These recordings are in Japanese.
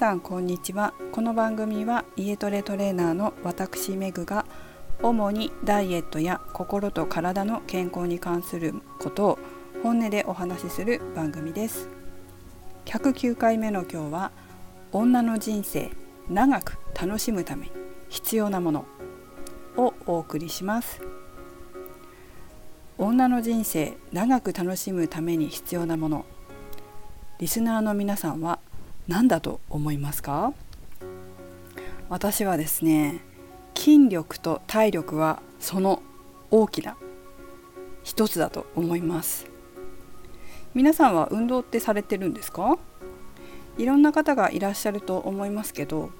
さんこんにちは。この番組は家トレトレーナーの私メグが主にダイエットや心と体の健康に関することを本音でお話しする番組です。109回目の今日は女の人生長く楽しむために必要なものをお送りします。女の人生長く楽しむために必要なもの。リスナーの皆さんは何だと思いますか？私はですね筋力と体力はその大きな一つだと思います。皆さんは運動ってされてるんですか？いろんな方がいらっしゃると思いますけど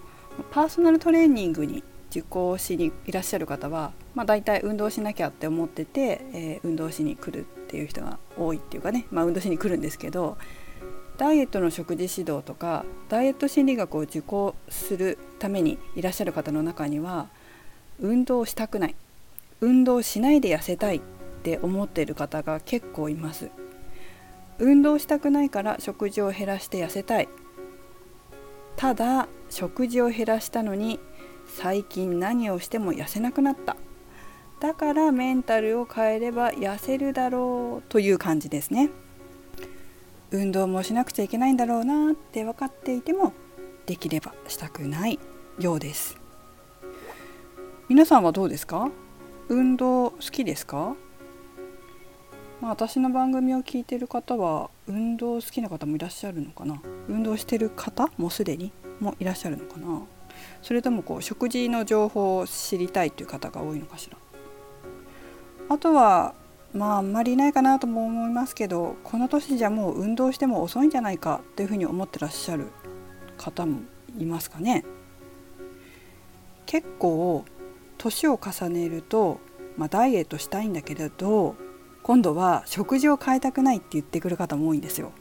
パーソナルトレーニングに受講しにいらっしゃる方は、まあ、大体運動しなきゃって思ってて、えー、運動しに来るっていう人が多いっていうかね、まあ、運動しに来るんですけどダイエットの食事指導とかダイエット心理学を受講するためにいらっしゃる方の中には運動したくない運動しないで痩せたいって思っている方が結構います。運動したくないから食事を減らして痩せたい。ただ食事を減らしたのに最近何をしても痩せなくなった。だからメンタルを変えれば痩せるだろうという感じですね。運動もしなくちゃいけないんだろうなって分かっていてもできればしたくないようです。皆さんはどうですか？運動好きですか？まあ、私の番組を聞いてる方は運動好きな方もいらっしゃるのかな？運動してる方もすでにもいらっしゃるのかな？それともこう食事の情報を知りたいという方が多いのかしら？あとはまああんまりいないかなとも思いますけどこの年じゃもう運動しても遅いんじゃないかというふうに思ってらっしゃる方もいますかね。結構年を重ねると、まあ、ダイエットしたいんだけれど今度は食事を変えたくないって言ってくる方も多いんですよ。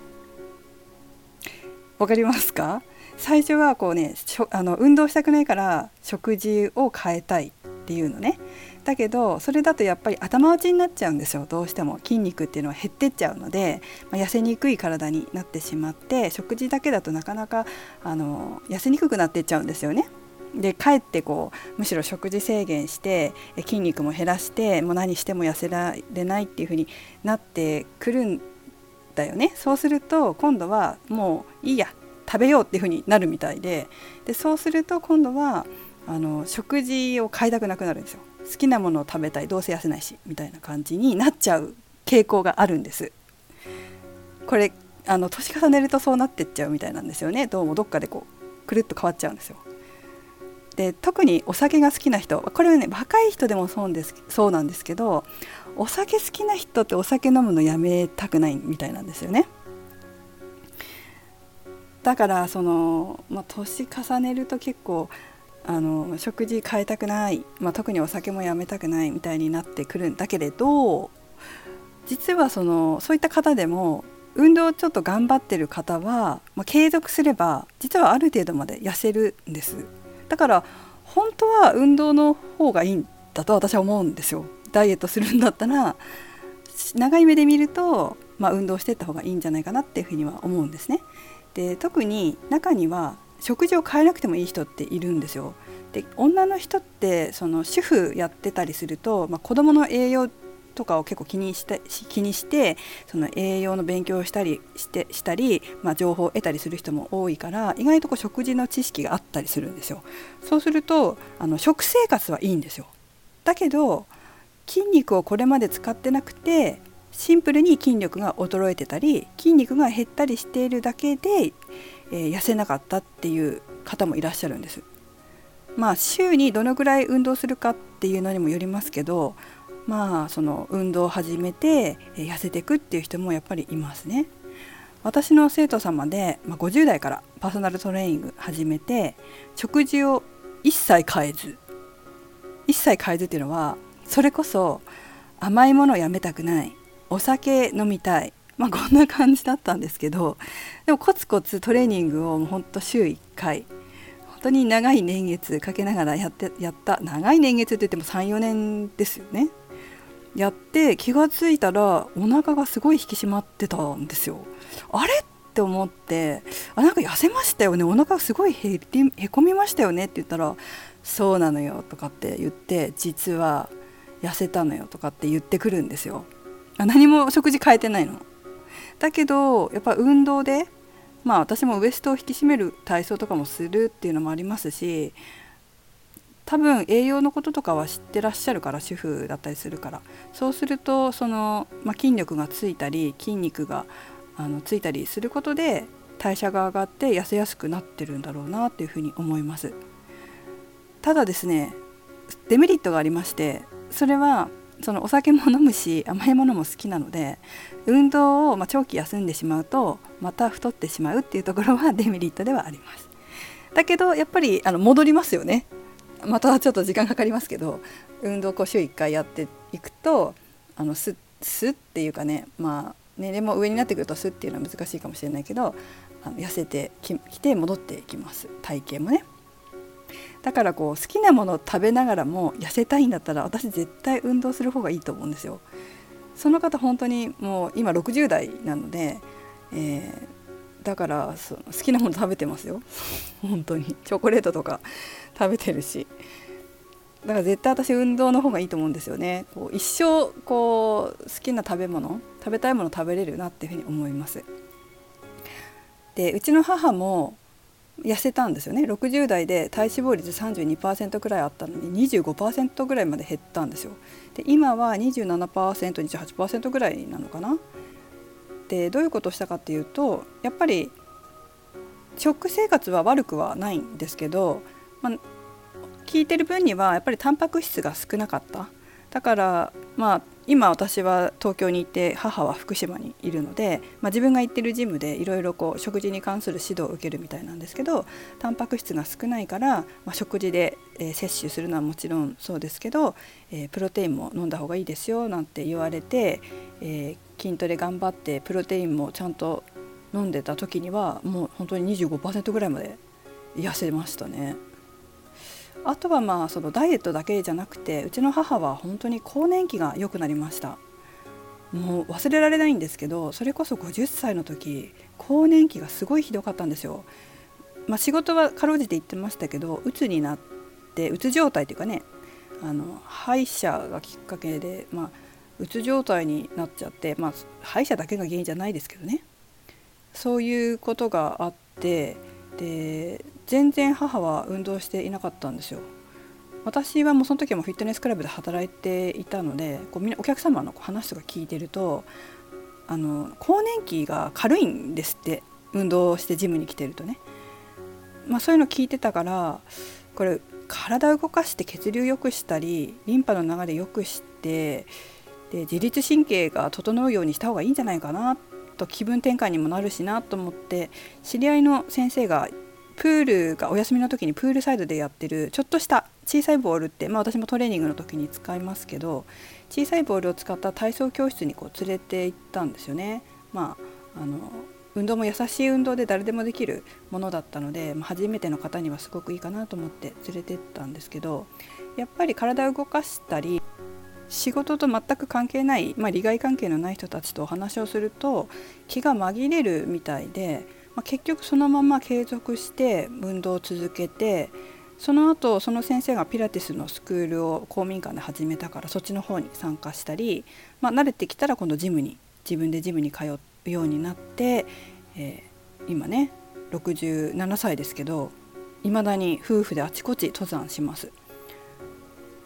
わかりますか？最初はこうねあの運動したくないから食事を変えたいっていうのねだけどそれだとやっぱり頭打ちになっちゃうんですよ。どうしても。筋肉っていうのは減ってっちゃうので、まあ、痩せにくい体になってしまって食事だけだとなかなかあの痩せにくくなってっちゃうんですよね。でかえってこうむしろ食事制限して筋肉も減らしてもう何しても痩せられないっていう風になってくるんだよね。そうすると今度はもういいや食べようっていう風になるみたいで。でそうすると今度はあの食事を変えたくなくなるんですよ。好きなものを食べたいどうせ痩せないしみたいな感じになっちゃう傾向があるんです。これあの年重ねるとそうなってっちゃうみたいなんですよね。どうもどっかでこうくるっと変わっちゃうんですよ。で特にお酒が好きな人これはね若い人でもそうですそうなんですけどお酒好きな人ってお酒飲むのやめたくないみたいなんですよね。だからその、まあ、年重ねると結構あの食事変えたくない、まあ、特にお酒もやめたくないみたいになってくるんだけれど実はそのそういった方でも運動をちょっと頑張ってる方は、まあ、継続すれば実はある程度まで痩せるんです。だから本当は運動の方がいいんだと私は思うんですよ。ダイエットするんだったら長い目で見ると、まあ、運動していった方がいいんじゃないかなっていうふうには思うんですね。で特に中には食事を変えなくてもいい人っているんですよ。で女の人ってその主婦やってたりすると、まあ、子どもの栄養とかを結構気にして気にしてその栄養の勉強をしたりしてしたり、まあ、情報を得たりする人も多いから意外とこう食事の知識があったりするんですよ。そうするとあの食生活はいいんですよ。だけど筋肉をこれまで使ってなくてシンプルに筋力が衰えてたり筋肉が減ったりしているだけでえー、痩せなかったっていう方もいらっしゃるんです。まあ週にどのぐらい運動するかっていうのにもよりますけどまあその運動を始めて、え痩せていくっていう人もやっぱりいますね。私の生徒様で、まあ、50代からパーソナルトレーニング始めて食事を一切変えず一切変えずっていうのはそれこそ甘いものをやめたくないお酒飲みたいまあ、こんな感じだったんですけどでもコツコツトレーニングをほんと週1回。本当に長い年月かけながらやってやった。長い年月って言っても34年ですよね。やって気が付いたらお腹がすごい引き締まってたんですよ。あれ？って思って。あなんか痩せましたよね。お腹すごいへへこみましたよね？って言ったらそうなのよとかって言って実は痩せたのよとかって言ってくるんですよ。何も食事変えてないの。だけどやっぱ運動でまあ私もウエストを引き締める体操とかもするっていうのもありますし多分栄養のこととかは知ってらっしゃるから主婦だったりするから。そうするとその、まあ、筋力がついたり筋肉があのついたりすることで代謝が上がって痩せやすくなってるんだろうなっていうふうに思います。ただですねデメリットがありましてそれはそのお酒も飲むし甘いものも好きなので運動をま長期休んでしまうとまた太ってしまうっていうところは デメリットではあります。だけどやっぱりあの戻りますよね。またちょっと時間かかりますけど運動を週1回やっていくとあのすすっていうかねまあ年齢も上になってくるとすっていうのは難しいかもしれないけどあの痩せてきて戻っていきます。体型もね。だからこう好きなものを食べながらも痩せたいんだったら私絶対運動する方がいいと思うんですよ。その方本当にもう今60代なので、えー、だからその好きなもの食べてますよ。本当に。チョコレートとか食べてるし。だから絶対私運動の方がいいと思うんですよね。こう一生こう好きな食べ物食べたいもの食べれるなっていうふうに思います。でうちの母も痩せたんですよね。60代で体脂肪率32%くらいあったのに25%ぐらいまで減ったんですよ。で今は 27%28% ぐらいなのかな。でどういうことをしたかっていうとやっぱり食生活は悪くはないんですけど、まあ、聞いてる分にはやっぱりタンパク質が少なかった。だからまあ今私は東京にいて母は福島にいるので、まあ、自分が行ってるジムでいろいろ食事に関する指導を受けるみたいなんですけどタンパク質が少ないから、まあ、食事で、えー、摂取するのはもちろんそうですけど、えー、プロテインも飲んだ方がいいですよなんて言われて、えー、筋トレ頑張ってプロテインもちゃんと飲んでた時にはもう本当に25%ぐらいまで痩せましたね。あとはまあそのダイエットだけじゃなくてうちの母は本当に更年期が良くなりました。もう忘れられないんですけどそれこそ50歳の時更年期がすごいひどかったんですよ、まあ、仕事はかろうじて言ってましたけどうつになってうつ状態というかねあの歯医者がきっかけで、まあ、うつ状態になっちゃって、まあ、歯医者だけが原因じゃないですけどね。そういうことがあってで全然母は運動していなかったんですよ。私はもうその時もフィットネスクラブで働いていたのでこうみんなお客様の話とか聞いてるとあの更年期が軽いんですって運動してジムに来てるとね、まあ、そういうの聞いてたからこれ体を動かして血流良くしたりリンパの流れ良くしてで自律神経が整うようにした方がいいんじゃないかなと気分転換にもなるしなと思って知り合いの先生がプールがお休みの時にプールサイドでやってるちょっとした小さいボールって、まあ、私もトレーニングの時に使いますけど小さいボールを使った体操教室にこう連れて行ったんですよね。まあ、あの運動も優しい運動で誰でもできるものだったので、まあ、初めての方にはすごくいいかなと思って連れてったんですけどやっぱり体を動かしたり仕事と全く関係ない、まあ、利害関係のない人たちとお話をすると気が紛れるみたいでまあ、結局そのまま継続して運動を続けてその後その先生がピラティスのスクールを公民館で始めたからそっちの方に参加したり、まあ、慣れてきたら今度ジムに自分でジムに通うようになって、えー、今ね67歳ですけどいまだに夫婦であちこち登山します。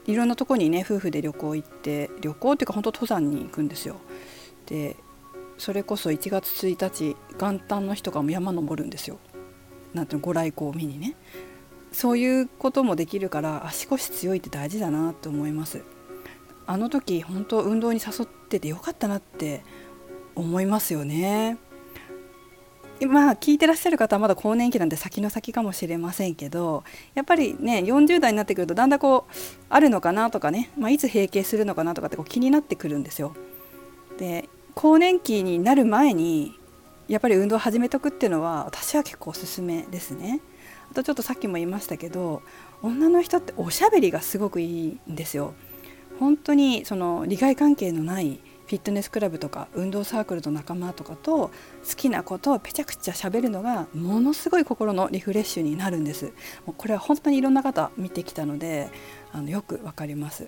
いろんなとこにね夫婦で旅行行って旅行っていうか本当登山に行くんですよ。でそれこそ1月1日元旦の日とかも山登るんですよ。なんていうのご来光を見にね。そういうこともできるから足腰強いって大事だなって思います。あの時本当運動に誘っててよかったなって思いますよね。まあ聞いてらっしゃる方はまだ更年期なんで先の先かもしれませんけどやっぱりね40代になってくるとだんだんこうあるのかなとかね、まあ、いつ閉経するのかなとかってこう気になってくるんですよ。で更年期になる前にやっぱり運動を始めとくっていうのは私は結構おすすめですね。あとちょっとさっきも言いましたけど女の人っておしゃべりがすごくいいんですよ。本当にその利害関係のないフィットネスクラブとか運動サークルの仲間とかと好きなことをぺちゃくちゃ喋るのがものすごい心のリフレッシュになるんですもうこれは本当にいろんな方見てきたのであのよくわかります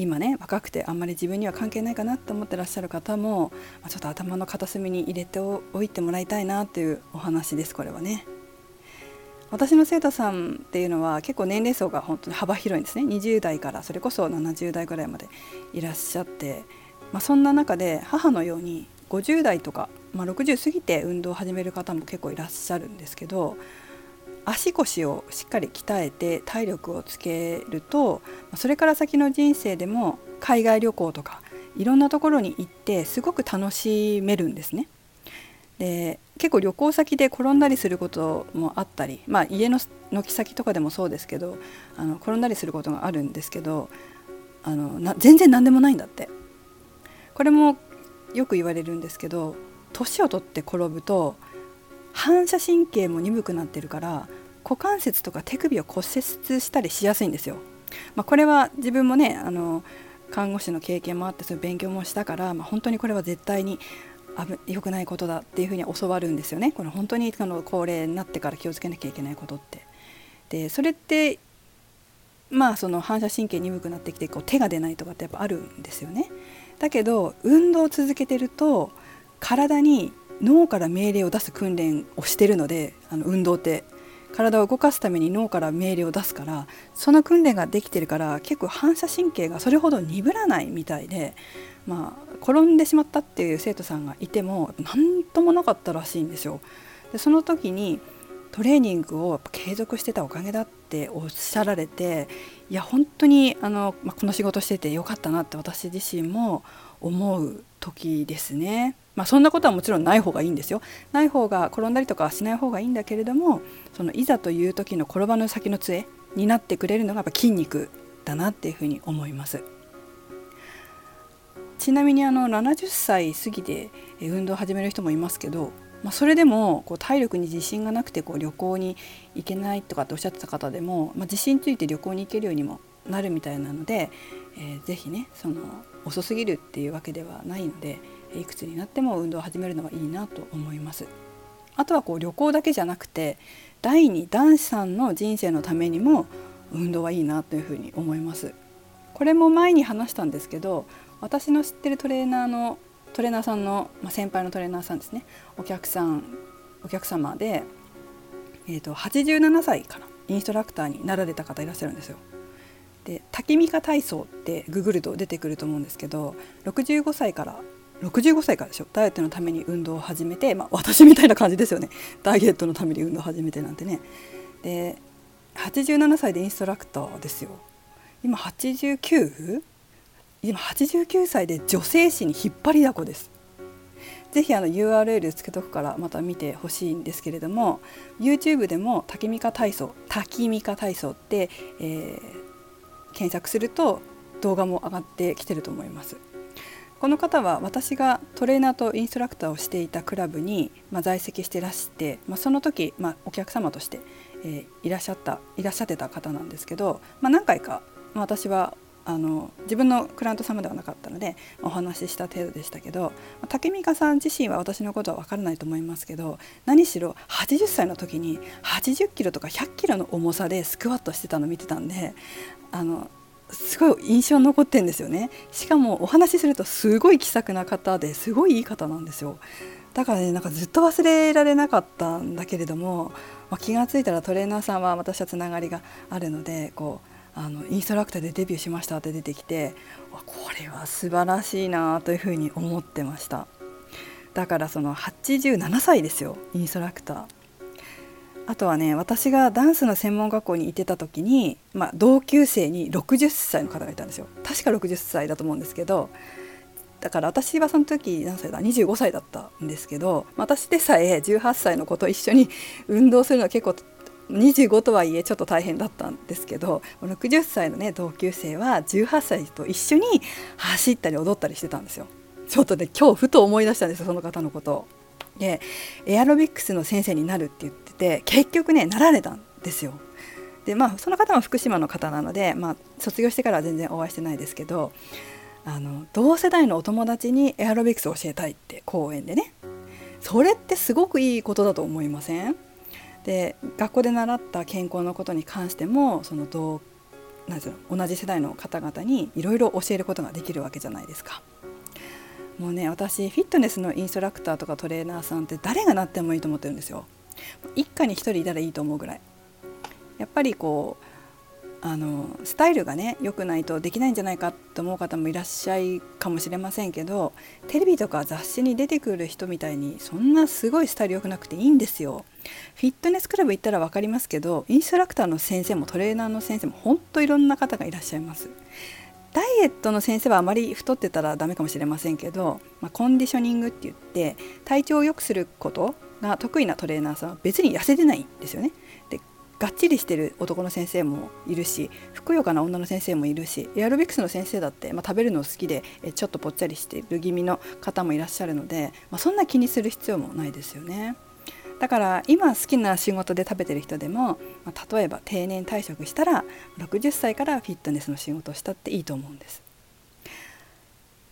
今ね若くてあんまり自分には関係ないかなと思ってらっしゃる方もちょっと頭の片隅に入れておいてもらいたいなというお話ですこれはね。私の生徒さんっていうのは結構年齢層が本当に幅広いんですね20代からそれこそ70代ぐらいまでいらっしゃって、まあ、そんな中で母のように50代とか、まあ、60過ぎて運動を始める方も結構いらっしゃるんですけど足腰をしっかり鍛えて体力をつけるとそれから先の人生でも海外旅行とかいろんなところに行ってすごく楽しめるんですね。で結構旅行先で転んだりすることもあったり、まあ、家の軒先とかでもそうですけどあの転んだりすることがあるんですけどあのな全然何でもないんだってこれもよく言われるんですけど年を取って転ぶと反射神経も鈍くなってるから股関節とか手首を骨折したりしやすいんですよ。まあ、これは自分もねあの看護師の経験もあってそういう勉強もしたから、まあ、本当にこれは絶対に良くないことだっていうふうに教わるんですよねこれ本当にあの高齢になってから気をつけなきゃいけないことって。でそれってまあその反射神経鈍くなってきてこう手が出ないとかってやっぱあるんですよね。だけど運動を続けてると体に脳から命令を出す訓練をしてるのであの運動って体を動かすために脳から命令を出すからその訓練ができてるから結構反射神経がそれほど鈍らないみたいでまあ転んでしまったっていう生徒さんがいても何ともなかったらしいんですよ。でその時にトレーニングを継続してたおかげだっておっしゃられていや本当にあの、まあ、この仕事しててよかったなって私自身も思う時ですね。まあ、そんなことはもちろんない方がいいんですよ。ない方が転んだりとかはしない方がいいんだけれどもそのいざという時の転ばぬ先の杖になってくれるのがやっぱ筋肉だなっていうふうに思います。ちなみにあの70歳過ぎて運動を始める人もいますけど、まあ、それでもこう体力に自信がなくてこう旅行に行けないとかっておっしゃってた方でも、まあ、自信ついて旅行に行けるようにもなるみたいなので、えー、ぜひねその遅すぎるっていうわけではないのでいくつになっても運動を始めるのはいいなと思います。あとはこう旅行だけじゃなくて第二男子さんの人生のためにも運動はいいなというふうに思います。これも前に話したんですけど私の知ってるトレーナーのトレーナーさんの、まあ、先輩のトレーナーさんですねお客さんお客様で、えーと、87歳からインストラクターになられた方いらっしゃるんですよ。で「滝ミカ体操」ってググると出てくると思うんですけど65歳から65歳からでしょダイエットのために運動を始めて、まあ、私みたいな感じですよね ダイエットのために運動を始めてなんてねで87歳でインストラクターですよ今 89? 今89歳で女性誌に引っ張りだこです。ぜひあの URL つけとくからまた見てほしいんですけれども YouTube でも「滝ミカ体操」「滝ミカ体操」って、えー、検索すると動画も上がってきてると思います。この方は私がトレーナーとインストラクターをしていたクラブに、まあ、在籍してらして、まあ、その時、まあ、お客様として、えー、いらっしゃったいらっしゃってた方なんですけど、まあ、何回か、まあ、私はあの自分のクライアント様ではなかったのでお話しした程度でしたけど竹美香さん自身は私のことは分からないと思いますけど何しろ80歳の時に80キロとか100キロの重さでスクワットしてたのを見てたんであのすごい印象残ってんですよね。しかもお話しするとすごい気さくな方ですごいいい方なんですよ。だからねなんかずっと忘れられなかったんだけれども、まあ、気が付いたらトレーナーさんは私はつながりがあるのでこうあのインストラクターでデビューしましたって出てきてこれは素晴らしいなというふうに思ってました。だからその87歳ですよインストラクター。あとはね私がダンスの専門学校に行ってた時に、まあ、同級生に60歳の方がいたんですよ確か60歳だと思うんですけどだから私はその時何歳だ？25歳だったんですけど私でさえ18歳の子と一緒に運動するのは結構25とはいえちょっと大変だったんですけど60歳のね同級生は18歳と一緒に走ったり踊ったりしてたんですよ。ちょっとね今日ふと思い出したんですよその方のこと。でエアロビクスの先生になるって言ってて結局ねなられたんですよ。でまあその方も福島の方なので、まあ、卒業してからは全然お会いしてないですけどあの同世代のお友達にエアロビクスを教えたいって公園でねそれってすごくいいことだと思いません？で学校で習った健康のことに関してもその同なんうの同じ世代の方々にいろいろ教えることができるわけじゃないですか。もうね私フィットネスのインストラクターとかトレーナーさんって誰がなってもいいと思ってるんですよ。一家に一人いたらいいと思うぐらい。やっぱりこうあのスタイルがね良くないとできないんじゃないかと思う方もいらっしゃいかもしれませんけどテレビとか雑誌に出てくる人みたいにそんなすごいスタイル良くなくていいんですよ。フィットネスクラブ行ったら分かりますけどインストラクターの先生もトレーナーの先生も本当いろんな方がいらっしゃいます。ダイエットの先生はあまり太ってたらダメかもしれませんけど、まあ、コンディショニングって言って体調を良くすることが得意なトレーナーさんは別に痩せてないんですよね。でがっちりしてる男の先生もいるしふくよかな女の先生もいるしエアロビクスの先生だって、まあ、食べるの好きでちょっとぽっちゃりしてる気味の方もいらっしゃるので、まあ、そんな気にする必要もないですよね。だから今好きな仕事で食べてる人でも、まあ、例えば定年退職したら60歳からフィットネスの仕事をしたっていいと思うんです。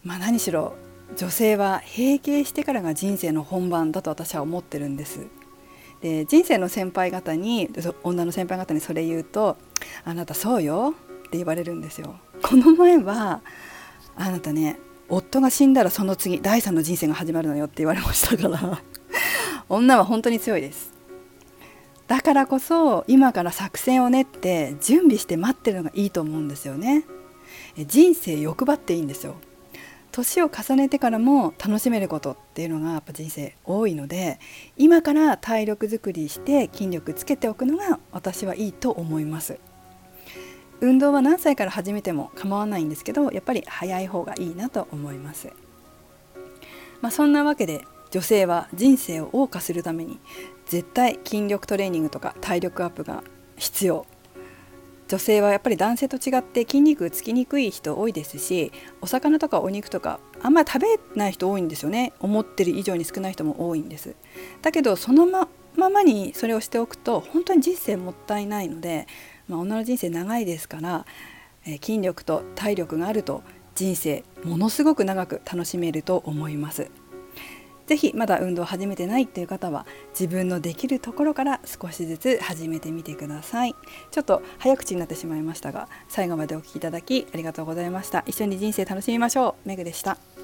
まあ、何しろ女性は閉経してからが人生の本番だと私は思ってるんです。で人生の先輩方に女の先輩方にそれ言うと「あなたそうよ」って言われるんですよ。この前はあなたね夫が死んだらその次第三の人生が始まるのよって言われましたから女は本当に強いですだからこそ今から作戦を練って準備して待ってるのがいいと思うんですよね人生欲張っていいんですよ年を重ねてからも楽しめることっていうのがやっぱ人生多いので今から体力づくりして筋力つけておくのが私はいいと思います。運動は何歳から始めても構わないんですけどやっぱり早い方がいいなと思います。まあ、そんなわけで女性は人生を謳歌するために絶対筋力トレーニングとか体力アップが必要。女性はやっぱり男性と違って筋肉つきにくい人多いですしお魚とかお肉とかあんまり食べない人多いんですよね。思ってる以上に少ない人も多いんです。だけどそのまままにそれをしておくと本当に人生もったいないので、まあ、女の人生長いですから、えー、筋力と体力があると人生ものすごく長く楽しめると思います。ぜひまだ運動を始めてないっていう方は自分のできるところから少しずつ始めてみてください。ちょっと早口になってしまいましたが最後までお聴きいただきありがとうございました。一緒に人生楽しみましょう。めぐでした。